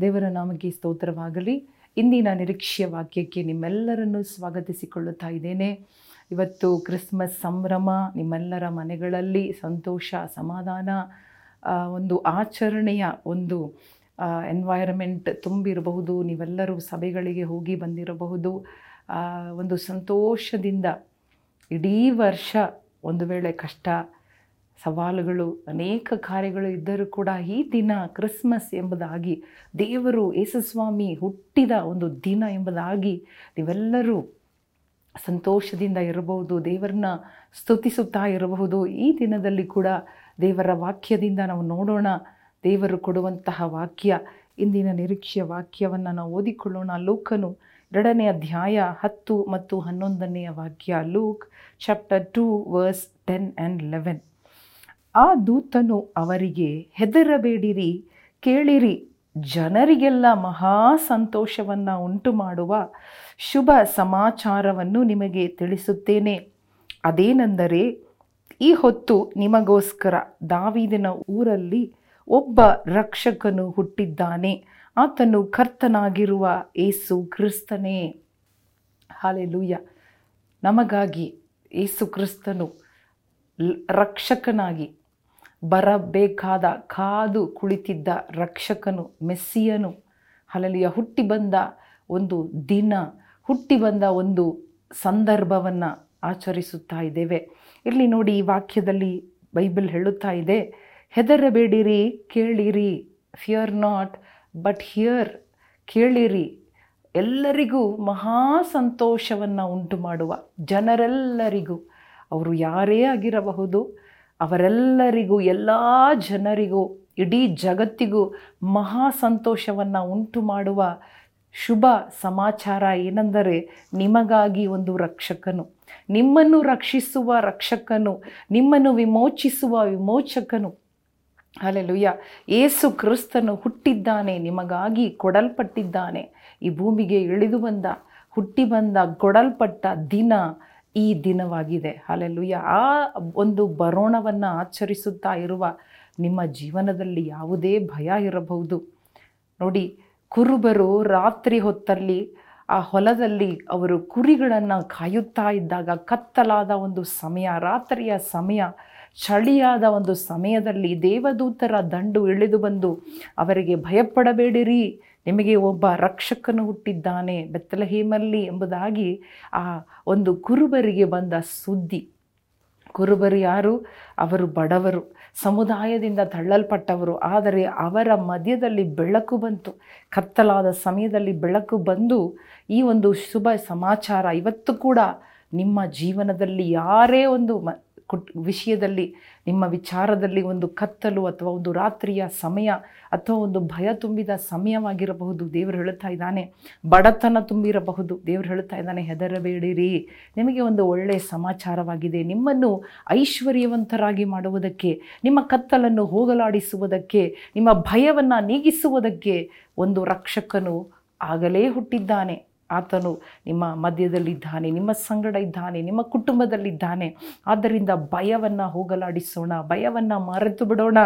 ದೇವರ ನಾಮಕ್ಕೆ ಸ್ತೋತ್ರವಾಗಲಿ. ಇಂದಿನ ನಿರೀಕ್ಷೆಯ ವಾಕ್ಯಕ್ಕೆ ನಿಮ್ಮೆಲ್ಲರನ್ನು ಸ್ವಾಗತಿಸಿಕೊಳ್ಳುತ್ತಾ ಇದ್ದೇನೆ. ಇವತ್ತು ಕ್ರಿಸ್ಮಸ್ ಸಂಭ್ರಮ, ನಿಮ್ಮೆಲ್ಲರ ಮನೆಗಳಲ್ಲಿ ಸಂತೋಷ, ಸಮಾಧಾನ ಒಂದು ಆಚರಣೆಯ ಒಂದು ಎನ್ವೈರಮೆಂಟ್ ತುಂಬಿರಬಹುದು. ನೀವೆಲ್ಲರೂ ಸಭೆಗಳಿಗೆ ಹೋಗಿ ಬಂದಿರಬಹುದು. ಒಂದು ಸಂತೋಷದಿಂದ ಇಡೀ ವರ್ಷ ಒಂದು ವೇಳೆ ಕಷ್ಟ ಸವಾಲುಗಳು, ಅನೇಕ ಕಾರ್ಯಗಳು ಇದ್ದರೂ ಕೂಡ ಈ ದಿನ ಕ್ರಿಸ್ಮಸ್ ಎಂಬುದಾಗಿ, ದೇವರು ಯೇಸುಸ್ವಾಮಿ ಹುಟ್ಟಿದ ಒಂದು ದಿನ ಎಂಬುದಾಗಿ ನೀವೆಲ್ಲರೂ ಸಂತೋಷದಿಂದ ಇರಬಹುದು, ದೇವರನ್ನ ಸ್ತುತಿಸುತ್ತಾ ಇರಬಹುದು. ಈ ದಿನದಲ್ಲಿ ಕೂಡ ದೇವರ ವಾಕ್ಯದಿಂದ ನಾವು ನೋಡೋಣ. ದೇವರು ಕೊಡುವಂತಹ ವಾಕ್ಯ, ಇಂದಿನ ನಿರೀಕ್ಷೆಯ ವಾಕ್ಯವನ್ನು ನಾವು ಓದಿಕೊಳ್ಳೋಣ. ಲೋಕನು ಎರಡನೇ ಅಧ್ಯಾಯ ಹತ್ತು ಮತ್ತು ಹನ್ನೊಂದನೆಯ ವಾಕ್ಯ, Luke chapter two, verse ten and eleven. ಆ ದೂತನು ಅವರಿಗೆ, ಹೆದರಬೇಡಿರಿ, ಕೇಳಿರಿ. ಜನರಿಗೆಲ್ಲ ಮಹಾ ಸಂತೋಷವನ್ನು ಉಂಟು ಮಾಡುವ ಶುಭ ಸಮಾಚಾರವನ್ನು ನಿಮಗೆ ತಿಳಿಸುತ್ತೇನೆ. ಅದೇನೆಂದರೆ, ಈ ಹೊತ್ತು ನಿಮಗೋಸ್ಕರ ದಾವಿದಿನ ಊರಲ್ಲಿ ಒಬ್ಬ ರಕ್ಷಕನು ಹುಟ್ಟಿದ್ದಾನೆ. ಆತನು ಕರ್ತನಾಗಿರುವ ಏಸು ಕ್ರಿಸ್ತನೇ. ಹಾಲೆಲೂಯ. ನಮಗಾಗಿ ಏಸು ಕ್ರಿಸ್ತನು ರಕ್ಷಕನಾಗಿ ಬರಬೇಕಾದ ಕಾದು ಕುಳಿತಿದ್ದ ರಕ್ಷಕನು, ಮೆಸ್ಸಿಯನು. ಹಲಲಿಯ ಹುಟ್ಟಿ ಬಂದ ಒಂದು ದಿನ, ಹುಟ್ಟಿ ಬಂದ ಒಂದು ಸಂದರ್ಭವನ್ನು ಆಚರಿಸುತ್ತಾ ಇದ್ದೇವೆ. ಇಲ್ಲಿ ನೋಡಿ ಈ ವಾಕ್ಯದಲ್ಲಿ ಬೈಬಲ್ ಹೇಳುತ್ತಾ ಇದೆ, ಹೆದರಬೇಡಿರಿ, ಕೇಳಿರಿ, ಫಿಯರ್ ನಾಟ್, ಬಟ್ ಹಿಯರ್ ಕೇಳಿರಿ. ಎಲ್ಲರಿಗೂ ಮಹಾ ಸಂತೋಷವನ್ನು ಉಂಟು ಮಾಡುವ ಜನರೆಲ್ಲರಿಗೂ. ಅವರು ಯಾರೇ ಆಗಿರಬಹುದು ಅವರೆಲ್ಲರಿಗೂ, ಎಲ್ಲ ಜನರಿಗೂ, ಇಡೀ ಜಗತ್ತಿಗೂ ಮಹಾ ಸಂತೋಷವನ್ನು ಉಂಟು ಮಾಡುವ ಶುಭ ಸಮಾಚಾರ ಏನೆಂದರೆ ನಿಮಗಾಗಿ ಒಂದು ರಕ್ಷಕನು. ನಿಮ್ಮನ್ನು ರಕ್ಷಿಸುವ ರಕ್ಷಕನು, ನಿಮ್ಮನ್ನು ವಿಮೋಚಿಸುವ ವಿಮೋಚಕನು. ಅಲ್ಲೆಲುಯ್ಯ ಏಸು ಕ್ರಿಸ್ತನು ಹುಟ್ಟಿದ್ದಾನೆ, ನಿಮಗಾಗಿ ಕೊಡಲ್ಪಟ್ಟಿದ್ದಾನೆ. ಈ ಭೂಮಿಗೆ ಇಳಿದು ಬಂದ, ಹುಟ್ಟಿ ಬಂದ, ಕೊಡಲ್ಪಟ್ಟ ದಿನ ಈ ದಿನವಾಗಿದೆ. ಅಲ್ಲೆಲುಯ್ಯ ಆ ಒಂದು ಬರೋಣವನ್ನು ಆಚರಿಸುತ್ತಾ ಇರುವ ನಿಮ್ಮ ಜೀವನದಲ್ಲಿ ಯಾವುದೇ ಭಯ ಇರಬಹುದು. ನೋಡಿ, ಕುರುಬರು ರಾತ್ರಿ ಹೊತ್ತಲ್ಲಿ ಆ ಹೊಲದಲ್ಲಿ ಅವರು ಕುರಿಗಳನ್ನು ಕಾಯುತ್ತಾ ಇದ್ದಾಗ ಕತ್ತಲಾದ ಒಂದು ಸಮಯ, ರಾತ್ರಿಯ ಸಮಯ, ಚಳಿಯಾದ ಒಂದು ಸಮಯದಲ್ಲಿ ದೇವದೂತರ ದಂಡು ಇಳಿದು ಬಂದು ಅವರಿಗೆ ಭಯಪಡಬೇಡಿರಿ. ನಿಮಗೆ ಒಬ್ಬ ರಕ್ಷಕನು ಹುಟ್ಟಿದ್ದಾನೆ, ಬೆತ್ತಲಹೇಮಲ್ಲಿ ಎಂಬುದಾಗಿ ಆ ಒಂದು ಕುರುಬರಿಗೆ ಬಂದ ಸುದ್ದಿ. ಕುರುಬರು ಯಾರು? ಅವರು ಬಡವರು. ಸಮುದಾಯದಿಂದ ತಳ್ಳಲ್ಪಟ್ಟವರು. ಆದರೆ ಅವರ ಮಧ್ಯದಲ್ಲಿ ಬೆಳಕು ಬಂತು. ಕತ್ತಲಾದ ಸಮಯದಲ್ಲಿ ಬೆಳಕು ಬಂದು ಈ ಒಂದು ಶುಭ ಸಮಾಚಾರ ಇವತ್ತು ಕೂಡ ನಿಮ್ಮ ಜೀವನದಲ್ಲಿ ಯಾರೇ ಒಂದು ವಿಷಯದಲ್ಲಿ, ನಿಮ್ಮ ವಿಚಾರದಲ್ಲಿ ಒಂದು ಕತ್ತಲು ಅಥವಾ ಒಂದು ರಾತ್ರಿಯ ಸಮಯ ಅಥವಾ ಒಂದು ಭಯ ತುಂಬಿದ ಸಮಯವಾಗಿರಬಹುದು. ದೇವರು ಹೇಳುತ್ತಾ ಇದ್ದಾನೆ, ಬಡತನ ತುಂಬಿರಬಹುದು. ದೇವರು ಹೇಳುತ್ತಾ ಇದ್ದಾನೆ, ಹೆದರಬೇಡಿರಿ. ನಿಮಗೆ ಒಂದು ಒಳ್ಳೆಯ ಸಮಾಚಾರವಾಗಿದೆ. ನಿಮ್ಮನ್ನು ಐಶ್ವರ್ಯವಂತರಾಗಿ ಮಾಡುವುದಕ್ಕೆ, ನಿಮ್ಮ ಕತ್ತಲನ್ನು ಹೋಗಲಾಡಿಸುವುದಕ್ಕೆ, ನಿಮ್ಮ ಭಯವನ್ನು ನೀಗಿಸುವುದಕ್ಕೆ ಒಂದು ರಕ್ಷಕನು ಆಗಲೇ ಹುಟ್ಟಿದ್ದಾನೆ. ಆತನು ನಿಮ್ಮ ಮಧ್ಯದಲ್ಲಿದ್ದಾನೆ, ನಿಮ್ಮ ಸಂಗಡ ಇದ್ದಾನೆ, ನಿಮ್ಮ ಕುಟುಂಬದಲ್ಲಿದ್ದಾನೆ. ಆದ್ದರಿಂದ ಭಯವನ್ನು ಹೋಗಲಾಡಿಸೋಣ, ಭಯವನ್ನು ಮರೆತು ಬಿಡೋಣ.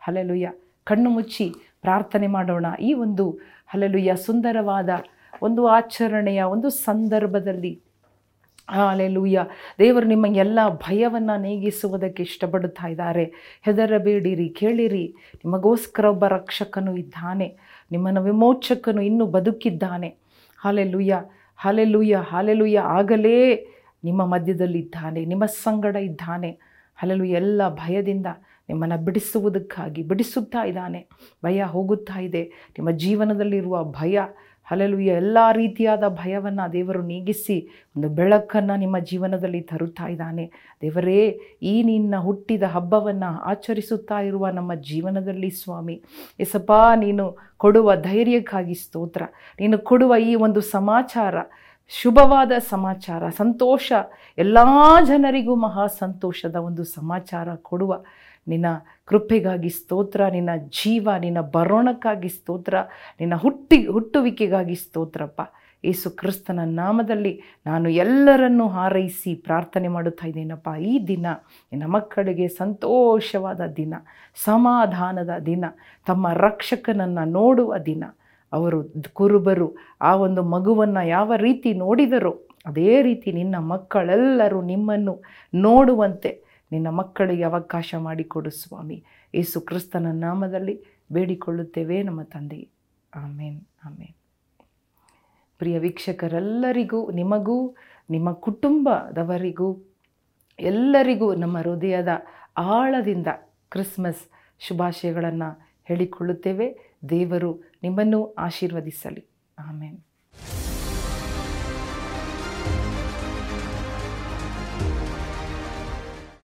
ಹಲಲುಯ್ಯ ಕಣ್ಣು ಮುಚ್ಚಿ ಪ್ರಾರ್ಥನೆ ಮಾಡೋಣ. ಈ ಒಂದು ಹಲಲುಯ್ಯ ಸುಂದರವಾದ ಒಂದು ಆಚರಣೆಯ ಒಂದು ಸಂದರ್ಭದಲ್ಲಿ. ಅಲೆಲುಯ್ಯ ದೇವರು ನಿಮ್ಮ ಎಲ್ಲ ಭಯವನ್ನು ನೀಗಿಸುವುದಕ್ಕೆ ಇಷ್ಟಪಡುತ್ತಾ ಇದ್ದಾರೆ. ಹೆದರಬೇಡಿರಿ, ಕೇಳಿರಿ. ನಿಮಗೋಸ್ಕರ ಒಬ್ಬ ರಕ್ಷಕನು ಇದ್ದಾನೆ. ನಿಮ್ಮನ್ನು ವಿಮೋಚಕನು ಇನ್ನೂ ಬದುಕಿದ್ದಾನೆ. ಹಾಲೆಲೂಯ ಹಾಲೆಲೂಯ ಹಾಲೆಲೂಯ ಆಗಲೇ ನಿಮ್ಮ ಮಧ್ಯದಲ್ಲಿದ್ದಾನೆ ನಿಮ್ಮ ಸಂಗಡ ಇದ್ದಾನೆ. ಹಲಲು ಎಲ್ಲ ಭಯದಿಂದ ನಿಮ್ಮನ್ನು ಬಿಡಿಸುವುದಕ್ಕಾಗಿ, ಬಿಡಿಸುತ್ತಾ ಇದ್ದಾನೆ. ಭಯ ಹೋಗುತ್ತಾ ಇದೆ. ನಿಮ್ಮ ಜೀವನದಲ್ಲಿರುವ ಭಯ ಹಲಲು ಎಲ್ಲ ರೀತಿಯಾದ ಭಯವನ್ನು ದೇವರು ನೀಗಿಸಿ ಒಂದು ಬೆಳಕನ್ನು ನಿಮ್ಮ ಜೀವನದಲ್ಲಿ ತರುತ್ತಾ ಇದ್ದಾನೆ. ದೇವರೇ, ಈ ನಿನ್ನ ಹುಟ್ಟಿದ ಹಬ್ಬವನ್ನು ಆಚರಿಸುತ್ತಾ ಇರುವ ನಮ್ಮ ಜೀವನದಲ್ಲಿ ಸ್ವಾಮಿ ಎಸಪ್ಪ ನೀನು ಕೊಡುವ ಧೈರ್ಯಕ್ಕಾಗಿ ಸ್ತೋತ್ರ. ನೀನು ಕೊಡುವ ಈ ಒಂದು ಸಮಾಚಾರ, ಶುಭವಾದ ಸಮಾಚಾರ, ಸಂತೋಷ, ಎಲ್ಲ ಜನರಿಗೂ ಮಹಾ ಸಂತೋಷದ ಒಂದು ಸಮಾಚಾರ ಕೊಡುವ ನಿನ್ನ ಕೃಪೆಗಾಗಿ ಸ್ತೋತ್ರ, ನಿನ್ನ ಜೀವ, ನಿನ್ನ ಬರೋಣಕ್ಕಾಗಿ ಸ್ತೋತ್ರ, ನಿನ್ನ ಹುಟ್ಟಿ, ಹುಟ್ಟುವಿಕೆಗಾಗಿ ಸ್ತೋತ್ರಪ್ಪ. ಯೇಸು ಕ್ರಿಸ್ತನ ನಾಮದಲ್ಲಿ ನಾನು ಎಲ್ಲರನ್ನೂ ಹಾರೈಸಿ ಪ್ರಾರ್ಥನೆ ಮಾಡುತ್ತಾ ಇದ್ದೇನಪ್ಪ. ಈ ದಿನ ನಿನ್ನ ಮಕ್ಕಳಿಗೆ ಸಂತೋಷವಾದ ದಿನ, ಸಮಾಧಾನದ ದಿನ, ತಮ್ಮ ರಕ್ಷಕನನ್ನು ನೋಡುವ ದಿನ. ಅವರು ಕುರುಬರು ಆ ಒಂದು ಮಗುವನ್ನು ಯಾವ ರೀತಿ ನೋಡಿದರೋ, ಅದೇ ರೀತಿ ನಿನ್ನ ಮಕ್ಕಳೆಲ್ಲರೂ ನಿಮ್ಮನ್ನು ನೋಡುವಂತೆ ನಿನ್ನ ಮಕ್ಕಳಿಗೆ ಅವಕಾಶ ಮಾಡಿಕೊಡು ಸ್ವಾಮಿ. ಯೇಸು ಕ್ರಿಸ್ತನ ನಾಮದಲ್ಲಿ ಬೇಡಿಕೊಳ್ಳುತ್ತೇವೆ ನಮ್ಮ ತಂದೆ. ಆಮೇನ್ ಆಮೇನ್. ಪ್ರಿಯ ವೀಕ್ಷಕರೆಲ್ಲರಿಗೂ, ನಿಮಗೂ, ನಿಮ್ಮ ಕುಟುಂಬದವರಿಗೂ, ಎಲ್ಲರಿಗೂ ನಮ್ಮ ಹೃದಯದ ಆಳದಿಂದ ಕ್ರಿಸ್ಮಸ್ ಶುಭಾಶಯಗಳನ್ನು ಹೇಳಿಕೊಳ್ಳುತ್ತೇವೆ. ದೇವರು ನಿಮ್ಮನ್ನು ಆಶೀರ್ವದಿಸಲಿ. ಆಮೇನ್.